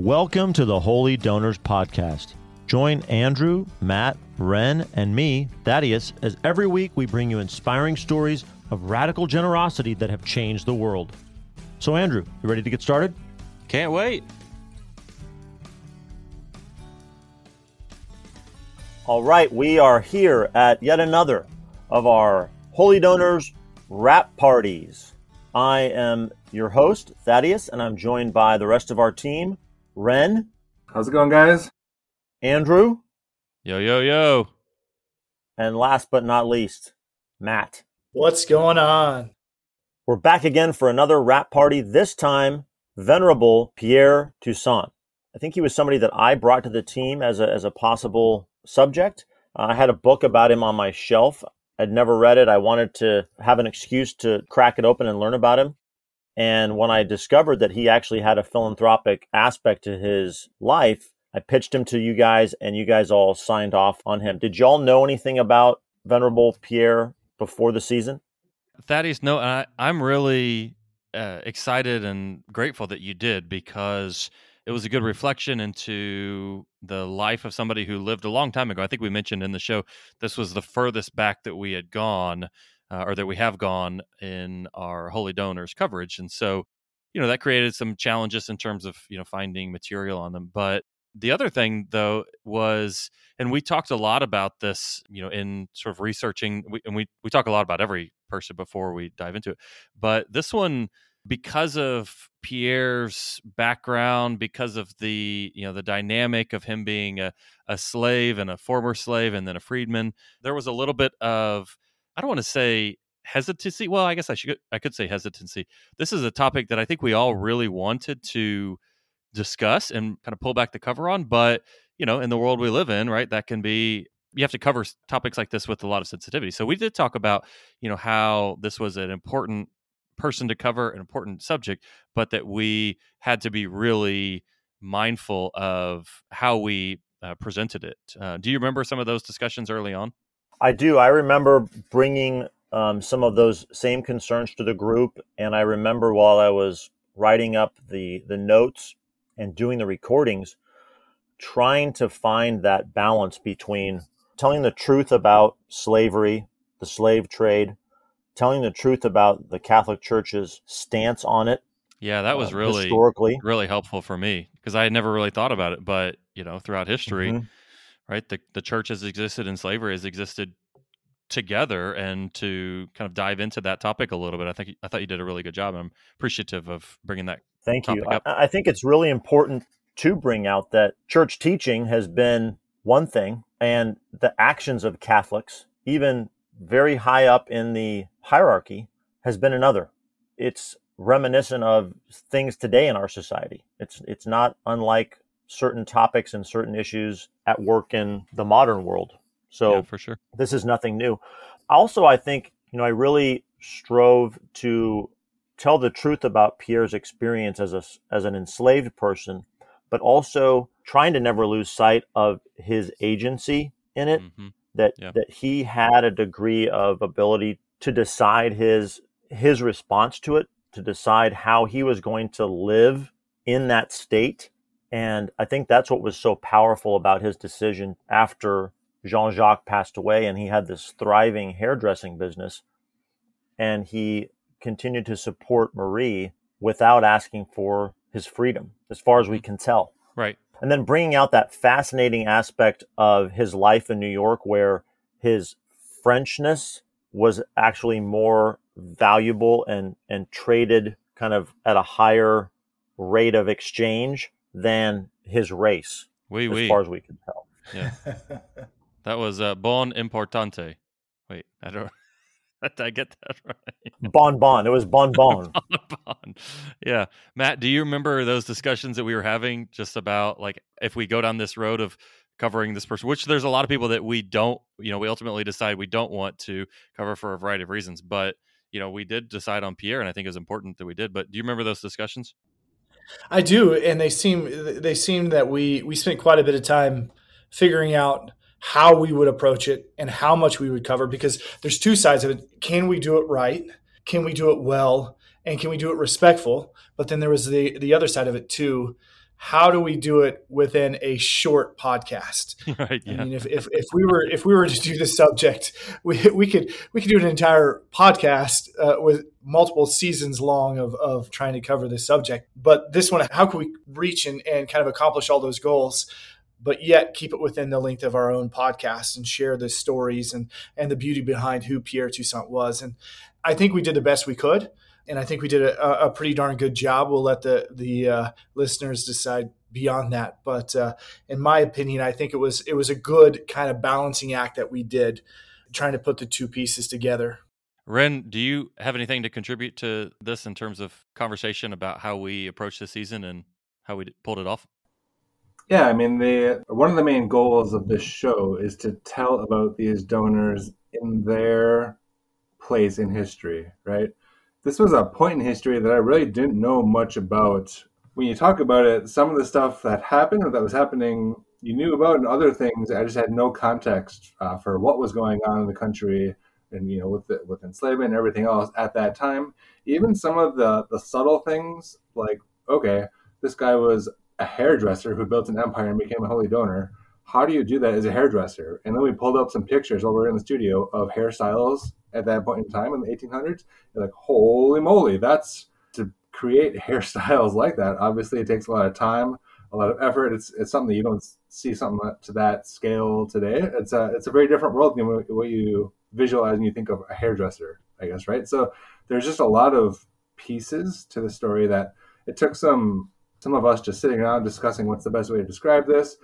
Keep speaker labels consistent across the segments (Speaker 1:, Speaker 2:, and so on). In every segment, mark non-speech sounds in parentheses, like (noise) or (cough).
Speaker 1: Welcome to the Holy Donors Podcast. Join Andrew, Matt, Rhen, and me, Thaddeus, as every week we bring you inspiring stories of radical generosity that have changed the world. So, Andrew, you ready to get started?
Speaker 2: Can't wait.
Speaker 1: All right, we are here at yet another of our Holy Donors Wrap Parties. I am your host, Thaddeus, and I'm joined by the rest of our team Rhen.
Speaker 3: How's it going, guys?
Speaker 1: Andrew.
Speaker 2: Yo, yo, yo.
Speaker 1: And last but not least, Matt.
Speaker 4: What's going on?
Speaker 1: We're back again for another wrap party, this time, Venerable Pierre Toussaint. I think he was somebody that I brought to the team as a, as a possible subject. Uh, I had a book about him on my shelf. I'd never read it. I wanted to have an excuse to crack it open and learn about him. And when I discovered that he actually had a philanthropic aspect to his life, I pitched him to you guys and you guys all signed off on him. Did y'all know anything about Venerable Pierre before the season?
Speaker 2: Thaddeus, no, I, I'm really uh, excited and grateful that you did because it was a good reflection into the life of somebody who lived a long time ago. I think we mentioned in the show this was the furthest back that we had gone uh, or that we have gone in our holy donors coverage. And so, you know, that created some challenges in terms of, you know, finding material on them. But the other thing though was and we talked a lot about this you know in sort of researching and we we talk a lot about every person before we dive into it but this one because of Pierre's background, because of the you know the dynamic of him being a, a slave and a former slave and then a freedman, there was a little bit of I don't want to say hesitancy. Well, I guess I should I could say hesitancy. This is a topic that I think we all really wanted to discuss and kind of pull back the cover on, but you know, in the world we live in, right, that can be you have to cover topics like this with a lot of sensitivity. So we did talk about, you know, how this was an important person to cover, an important subject, but that we had to be really mindful of how we uh, presented it. Uh, do you remember some of those discussions early on?
Speaker 1: I do. I remember bringing um, some of those same concerns to the group, and I remember while I was writing up the the notes and doing the recordings, trying to find that balance between telling the truth about slavery, the slave trade, telling the truth about the Catholic Church's stance on it.
Speaker 2: Yeah, that was uh, really historically really helpful for me because I had never really thought about it, but you know, throughout history. Mm-hmm right? The the church has existed and slavery has existed together and to kind of dive into that topic a little bit. I think I thought you did a really good job. I'm appreciative of bringing that.
Speaker 1: Thank you. I, I, think it's really important to bring out that church teaching has been one thing, and the actions of Catholics, even very high up in the hierarchy, has been another. It's reminiscent of things today in our society. It's it's not unlike certain topics and certain issues at work in the modern world. So
Speaker 2: yeah, for sure,
Speaker 1: this is nothing new. Also, I think you know I really strove to tell the truth about Pierre's experience as a as an enslaved person, but also trying to never lose sight of his agency in it. Mm-hmm. That yeah. that he had a degree of ability to decide his his response to it, to decide how he was going to live in that state and I think that's what was so powerful about his decision after Jean Jacques passed away and he had this thriving hairdressing business. And he continued to support Marie without asking for his freedom, as far as we mm-hmm. can tell.
Speaker 2: Right.
Speaker 1: And then bringing out that fascinating aspect of his life in New York where his Frenchness was actually more valuable and, and traded kind of at a higher rate of exchange than his race,
Speaker 2: oui,
Speaker 1: as
Speaker 2: oui.
Speaker 1: far as we can tell.
Speaker 2: Yeah, (laughs) that was uh, bon importante. Wait, I don't. (laughs) Did I get that right?
Speaker 1: Bon bon. It was bon (laughs) bon.
Speaker 2: bon bon. Yeah, Matt. Do you remember those discussions that we were having just about like if we go down this road of covering this person, which there's a lot of people that we don't, you know, we ultimately decide we don't want to cover for a variety of reasons, but you know, we did decide on Pierre, and I think it was important that we did. But do you remember those discussions?
Speaker 4: I do, and they seem they seem that we we spent quite a bit of time figuring out how we would approach it and how much we would cover because there's two sides of it. Can we do it right? Can we do it well? And can we do it respectful? But then there was the the other side of it too. How do we do it within a short podcast? (laughs)
Speaker 2: right. Yeah.
Speaker 4: I mean, if, if, if we were if we were to do the subject, (laughs) we, we could we could do an entire podcast uh, with multiple seasons long of, of trying to cover this subject. But this one, how can we reach and, and kind of accomplish all those goals? But yet keep it within the length of our own podcast and share the stories and and the beauty behind who Pierre Toussaint was. And I think we did the best we could and I think we did a, a pretty darn good job. We'll let the the uh, listeners decide beyond that. But uh, in my opinion, I think it was it was a good kind of balancing act that we did, trying to put the two pieces together.
Speaker 2: Rhen, do you have anything to contribute to this in terms of conversation about how we approach the season and how we pulled it off?
Speaker 3: Yeah, I mean, the one of the main goals of this show is to tell about these donors in their place in history, right? This was a point in history that I really didn't know much about. When you talk about it, some of the stuff that happened or that was happening, you knew about, and other things I just had no context uh, for what was going on in the country, and you know, with the, with enslavement and everything else at that time. Even some of the the subtle things, like okay, this guy was a hairdresser who built an empire and became a holy donor. How do you do that as a hairdresser? And then we pulled up some pictures while we were in the studio of hairstyles at that point in time in the 1800s. You're like, holy moly, that's to create (laughs) hairstyles like that. Obviously, it takes a lot of time, a lot of effort. It's it's something that you don't see something to that scale today. It's a it's a very different world than what you visualize when you think of a hairdresser, I guess, right? So there's just a lot of pieces to the story that it took some some of us just sitting around discussing what's the best way to describe this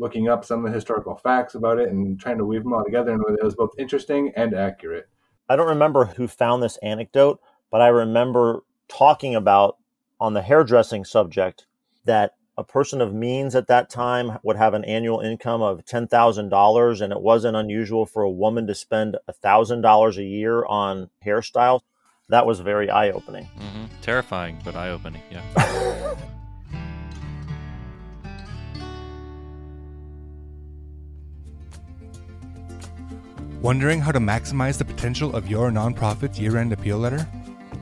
Speaker 3: looking up some of the historical facts about it and trying to weave them all together in a way that was both interesting and accurate.
Speaker 1: I don't remember who found this anecdote, but I remember talking about on the hairdressing subject that a person of means at that time would have an annual income of $10,000 and it wasn't unusual for a woman to spend $1,000 a year on hairstyles. That was very eye opening.
Speaker 2: Mm-hmm. Terrifying, but eye opening. Yeah. (laughs)
Speaker 5: Wondering how to maximize the potential of your nonprofit's year end appeal letter?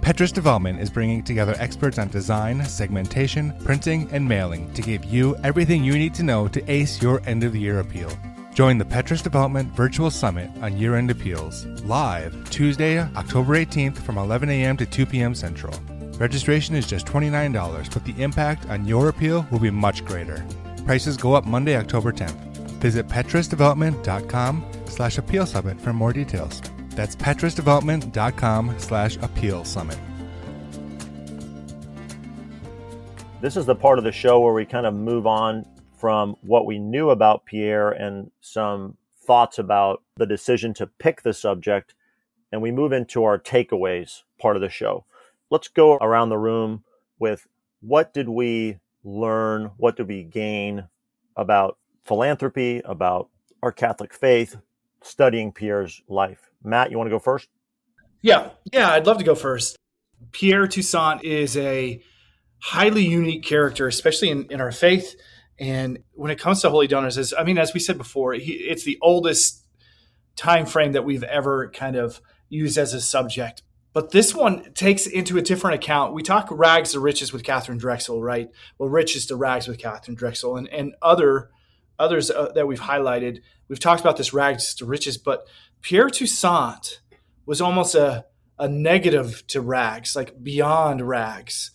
Speaker 5: Petrus Development is bringing together experts on design, segmentation, printing, and mailing to give you everything you need to know to ace your end of the year appeal. Join the Petrus Development Virtual Summit on Year End Appeals, live Tuesday, October 18th from 11 a.m. to 2 p.m. Central. Registration is just $29, but the impact on your appeal will be much greater. Prices go up Monday, October 10th. Visit petrusdevelopment.com slash appeal summit for more details. That's petrusdevelopment.com slash appeal summit.
Speaker 1: This is the part of the show where we kind of move on from what we knew about Pierre and some thoughts about the decision to pick the subject, and we move into our takeaways part of the show. Let's go around the room with what did we learn? What did we gain about philanthropy, about our Catholic faith, studying Pierre's life. Matt, you want to go first?
Speaker 4: Yeah, yeah, I'd love to go first. Pierre Toussaint is a highly unique character, especially in, in our faith. And when it comes to holy donors, as I mean, as we said before, he, it's the oldest time frame that we've ever kind of used as a subject. But this one takes into a different account. We talk rags to riches with Katharine Drexel, right? Well, riches to rags with Katharine Drexel, and and other others uh, that we've highlighted. We've talked about this rags to riches, but Pierre Toussaint was almost a, a negative to rags, like beyond rags,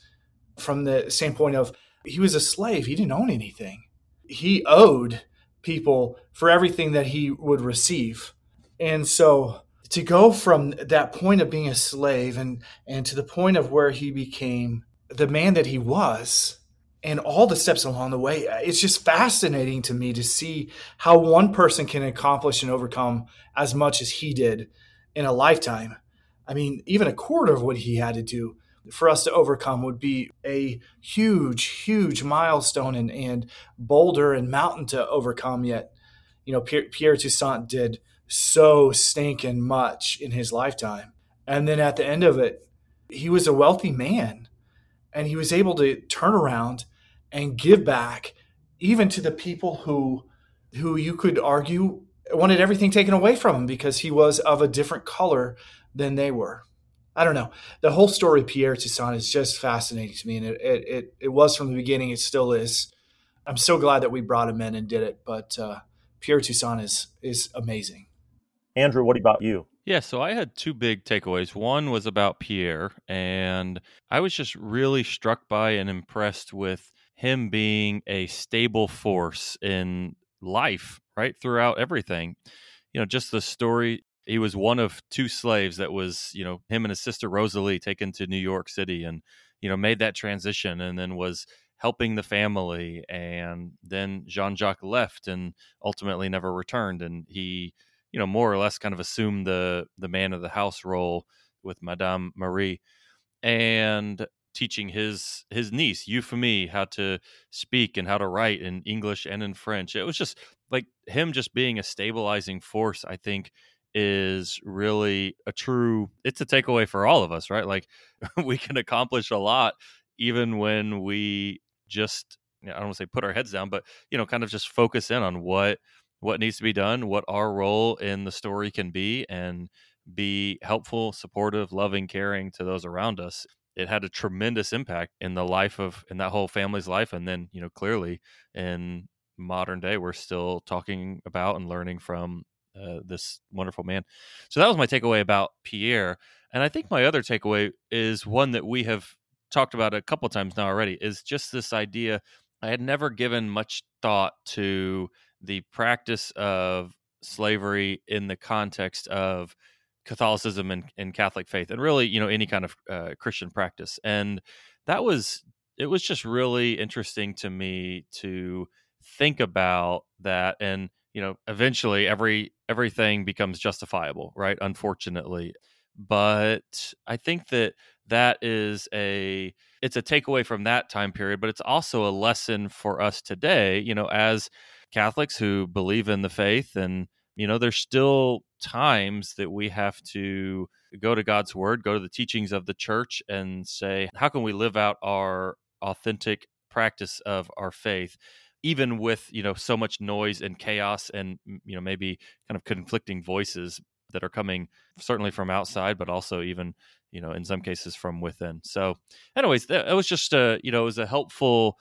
Speaker 4: from the standpoint of he was a slave. He didn't own anything. He owed people for everything that he would receive. And so to go from that point of being a slave and, and to the point of where he became the man that he was, and all the steps along the way. Uh, it's just fascinating to me to see how one person can accomplish and overcome as much as he did in a lifetime. I mean, even a quarter of what he had to do for us to overcome would be a huge, huge milestone and, and boulder and mountain to overcome. Yet, you know, Pierre, Pierre Toussaint did so stinking much in his lifetime. And then at the end of it, he was a wealthy man and he was able to turn around and give back even to the people who who you could argue wanted everything taken away from him because he was of a different color than they were. I don't know. The whole story of Pierre Toussaint is just fascinating to me, and it, it it, it was from the beginning. It still is. I'm so glad that we brought him in and did it. But uh, Pierre Toussaint is is amazing.
Speaker 1: Andrew, what about you?
Speaker 2: Yeah, so I had two big takeaways. One was about Pierre, and I was just really struck by and impressed with him being a stable force in life, right? Throughout everything. You know, just the story. He was one of two slaves that was, you know, him and his sister Rosalie taken to New York City and, you know, made that transition and then was helping the family. And then Jean Jacques left and ultimately never returned. And he, you know, more or less kind of assumed the the man of the house role with Madame Marie. And teaching his his niece Euphemie how to speak and how to write in English and in French. It was just like him just being a stabilizing force. I think is really a true. It's a takeaway for all of us, right? Like (laughs) we can accomplish a lot even when we just I don't want to say put our heads down, but you know, kind of just focus in on what what needs to be done, what our role in the story can be, and be helpful, supportive, loving, caring to those around us it had a tremendous impact in the life of in that whole family's life and then you know clearly in modern day we're still talking about and learning from uh, this wonderful man. So that was my takeaway about pierre and i think my other takeaway is one that we have talked about a couple times now already is just this idea i had never given much thought to the practice of slavery in the context of Catholicism and, and Catholic faith, and really, you know, any kind of uh, Christian practice. And that was it was just really interesting to me to think about that. And you know, eventually, every everything becomes justifiable, right? Unfortunately, but I think that that is a it's a takeaway from that time period, but it's also a lesson for us today. You know, as Catholics who believe in the faith and you know there's still times that we have to go to God's word, go to the teachings of the church and say, how can we live out our authentic practice of our faith? even with you know so much noise and chaos and you know maybe kind of conflicting voices that are coming certainly from outside but also even you know in some cases from within so anyways it was just a you know it was a helpful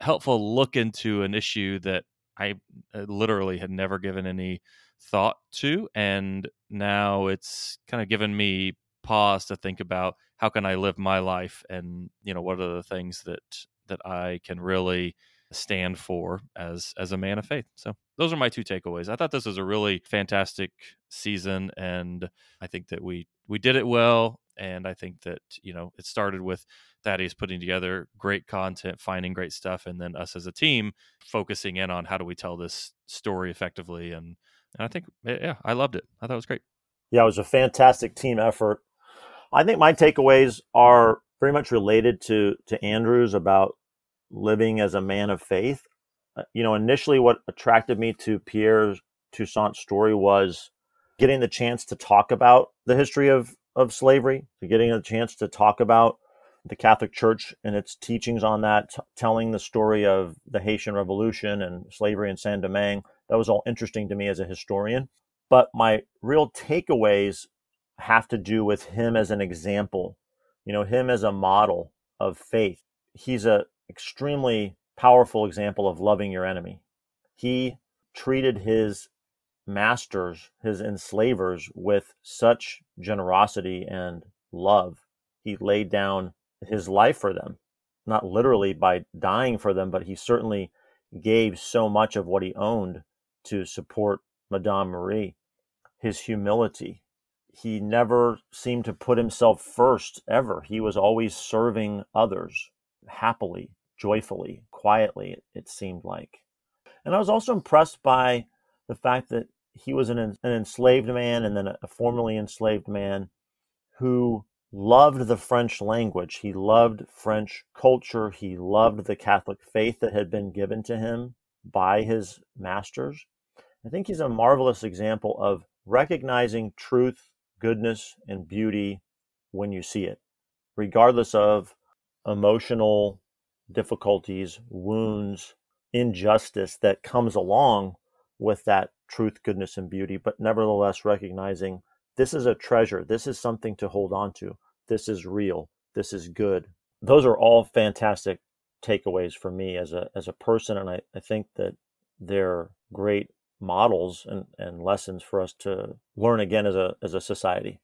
Speaker 2: helpful look into an issue that i uh, literally had never given any thought to and now it's kind of given me pause to think about how can i live my life and you know what are the things that that i can really stand for as as a man of faith. So those are my two takeaways. I thought this was a really fantastic season and i think that we we did it well and i think that you know it started with Thaddeus putting together great content, finding great stuff, and then us as a team focusing in on how do we tell this story effectively and and I think, yeah, I loved it. I thought it was great.
Speaker 1: Yeah, it was a fantastic team effort. I think my takeaways are very much related to to Andrew's about living as a man of faith. Uh, you know, initially, what attracted me to Pierre Toussaint's story was getting the chance to talk about the history of of slavery, getting a chance to talk about the Catholic Church and its teachings on that, t- telling the story of the Haitian Revolution and slavery in Saint Domingue that was all interesting to me as a historian. But my real takeaways have to do with him as an example, you know, him as a model of faith. He's an extremely powerful example of loving your enemy. He treated his masters, his enslavers, with such generosity and love. He laid down his life for them, not literally by dying for them, but he certainly gave so much of what he owned to support Madame Marie, his humility. He never seemed to put himself first ever. He was always serving others happily, joyfully, quietly, it seemed like. And I was also impressed by the fact that he was an, an enslaved man and then a formerly enslaved man who loved the French language. He loved French culture. He loved the Catholic faith that had been given to him by his masters. I think he's a marvelous example of recognizing truth, goodness, and beauty when you see it, regardless of emotional difficulties, wounds, injustice that comes along with that truth, goodness, and beauty, but nevertheless recognizing this is a treasure. This is something to hold on to. this is real, this is good. Those are all fantastic takeaways for me as a as a person, and I, I think that they're great models and, and lessons for us to learn again as a as a society.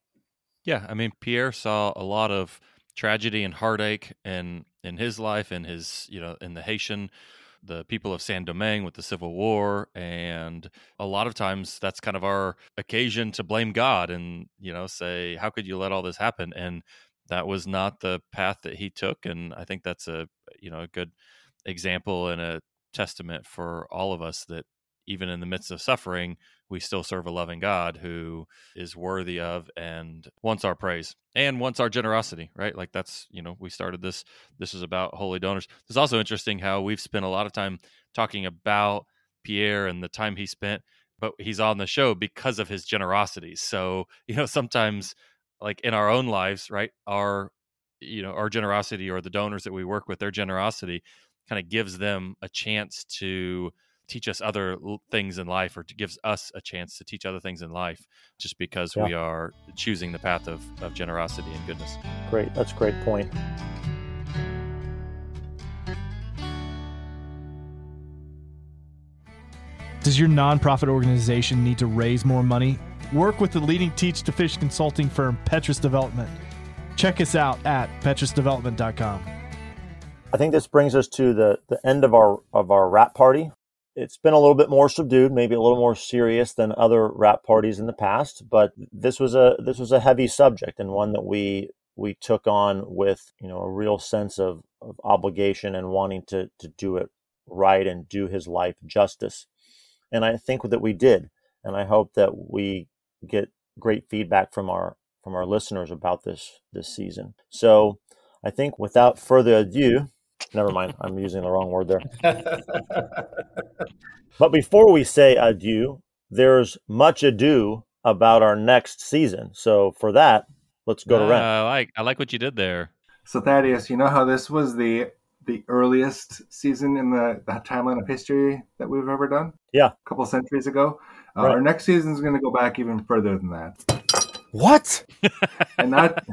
Speaker 2: Yeah, I mean Pierre saw a lot of tragedy and heartache in in his life and his you know in the Haitian the people of Saint Domingue with the Civil War, and a lot of times that's kind of our occasion to blame God and you know say, how could you let all this happen? And that was not the path that he took, and I think that's a you know a good example and a testament for all of us that even in the midst of suffering, we still serve a loving God who is worthy of and wants our praise and wants our generosity, right? Like that's, you know, we started this. This is about holy donors. It's also interesting how we've spent a lot of time talking about Pierre and the time he spent, but he's on the show because of his generosity. So, (laughs) you know, sometimes like in our own lives, right? Our, you know, our generosity or the donors that we work with, their generosity kind of gives them a chance to teach us other things in life or to gives us a chance to teach other things in life just because yeah. we are choosing the path of, of generosity and goodness.
Speaker 1: Great that's a great point.
Speaker 6: Does your nonprofit organization need to raise more money? Work with the leading teach to fish consulting firm petrus development check us out at petrusdevelopment.com
Speaker 1: I think this brings us to the, the end of our of our wrap party it's been a little bit more subdued, maybe a little more serious than other wrap parties in the past. But this was a this was a heavy subject and one that we we took on with you know a real sense of, of obligation and wanting to to do it right and do his life justice. And I think that we did. And I hope that we get great feedback from our from our listeners about this this season. So I think without further ado, Never mind. I'm using the wrong word there. (laughs) but before we say adieu, there's much ado about our next season. So for that, let's go uh, to Rhen.
Speaker 2: I like I like what you did there.
Speaker 3: So Thaddeus, you know how this was the the earliest season in the, the timeline of history that we've ever done?
Speaker 1: Yeah,
Speaker 3: a couple centuries ago. Uh, right. Our next season is going to go back even further than that.
Speaker 1: What?
Speaker 3: and not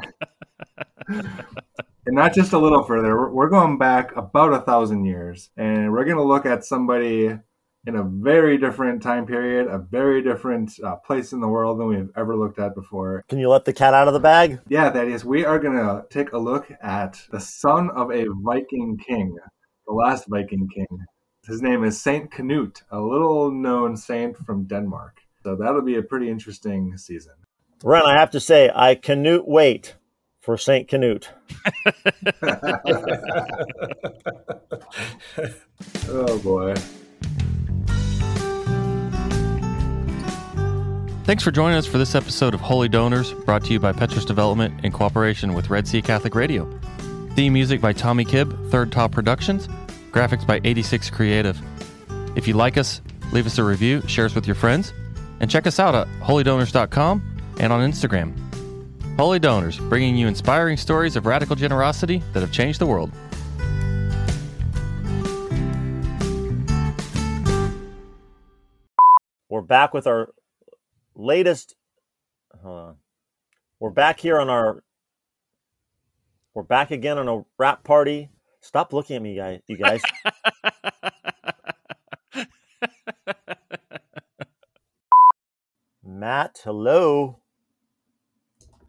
Speaker 3: and not just a little further. We're going back about a thousand years, and we're going to look at somebody in a very different time period, a very different uh, place in the world than we've ever looked at before.
Speaker 1: Can you let the cat out of the bag?
Speaker 3: Yeah, that is. We are going to take a look at the son of a Viking king, the last Viking king. His name is Saint Canute, a little known saint from Denmark. So that'll be a pretty interesting season.
Speaker 1: Rhen, I have to say, I Canute wait for St. Canute. (laughs)
Speaker 3: oh, boy.
Speaker 2: Thanks for joining us for this episode of Holy Donors, brought to you by Petrus Development in cooperation with RED-C Catholic Radio. Theme music by Tommy Kibb, Third Top Productions, graphics by 86 Creative. If you like us, leave us a review, share us with your friends, and check us out at holydonors.com and on Instagram Holy Donors, bringing you inspiring stories of radical generosity that have changed the world.
Speaker 1: We're back with our latest. Hold on. We're back here on our. We're back again on a wrap party. Stop looking at me, guys. You guys. (laughs) Matt, hello.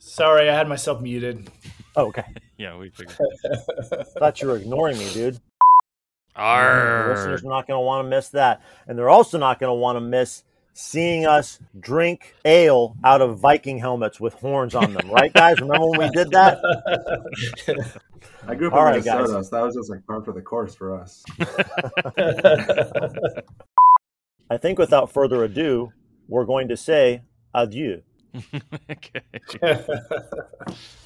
Speaker 4: Sorry, I had myself muted.
Speaker 1: Oh, okay. (laughs)
Speaker 2: yeah, we figured. (laughs)
Speaker 1: Thought you were ignoring me, dude.
Speaker 2: Arr.
Speaker 1: The listeners are not going to want to miss that, and they're also not going to want to miss seeing us drink ale out of Viking helmets with horns on them. Right, guys? Remember when we did that? (laughs)
Speaker 3: I grew up All in right, Minnesota, guys. so that was just like part of the course for us.
Speaker 1: I think without further ado, we're going to say adieu. (laughs) okay. (laughs)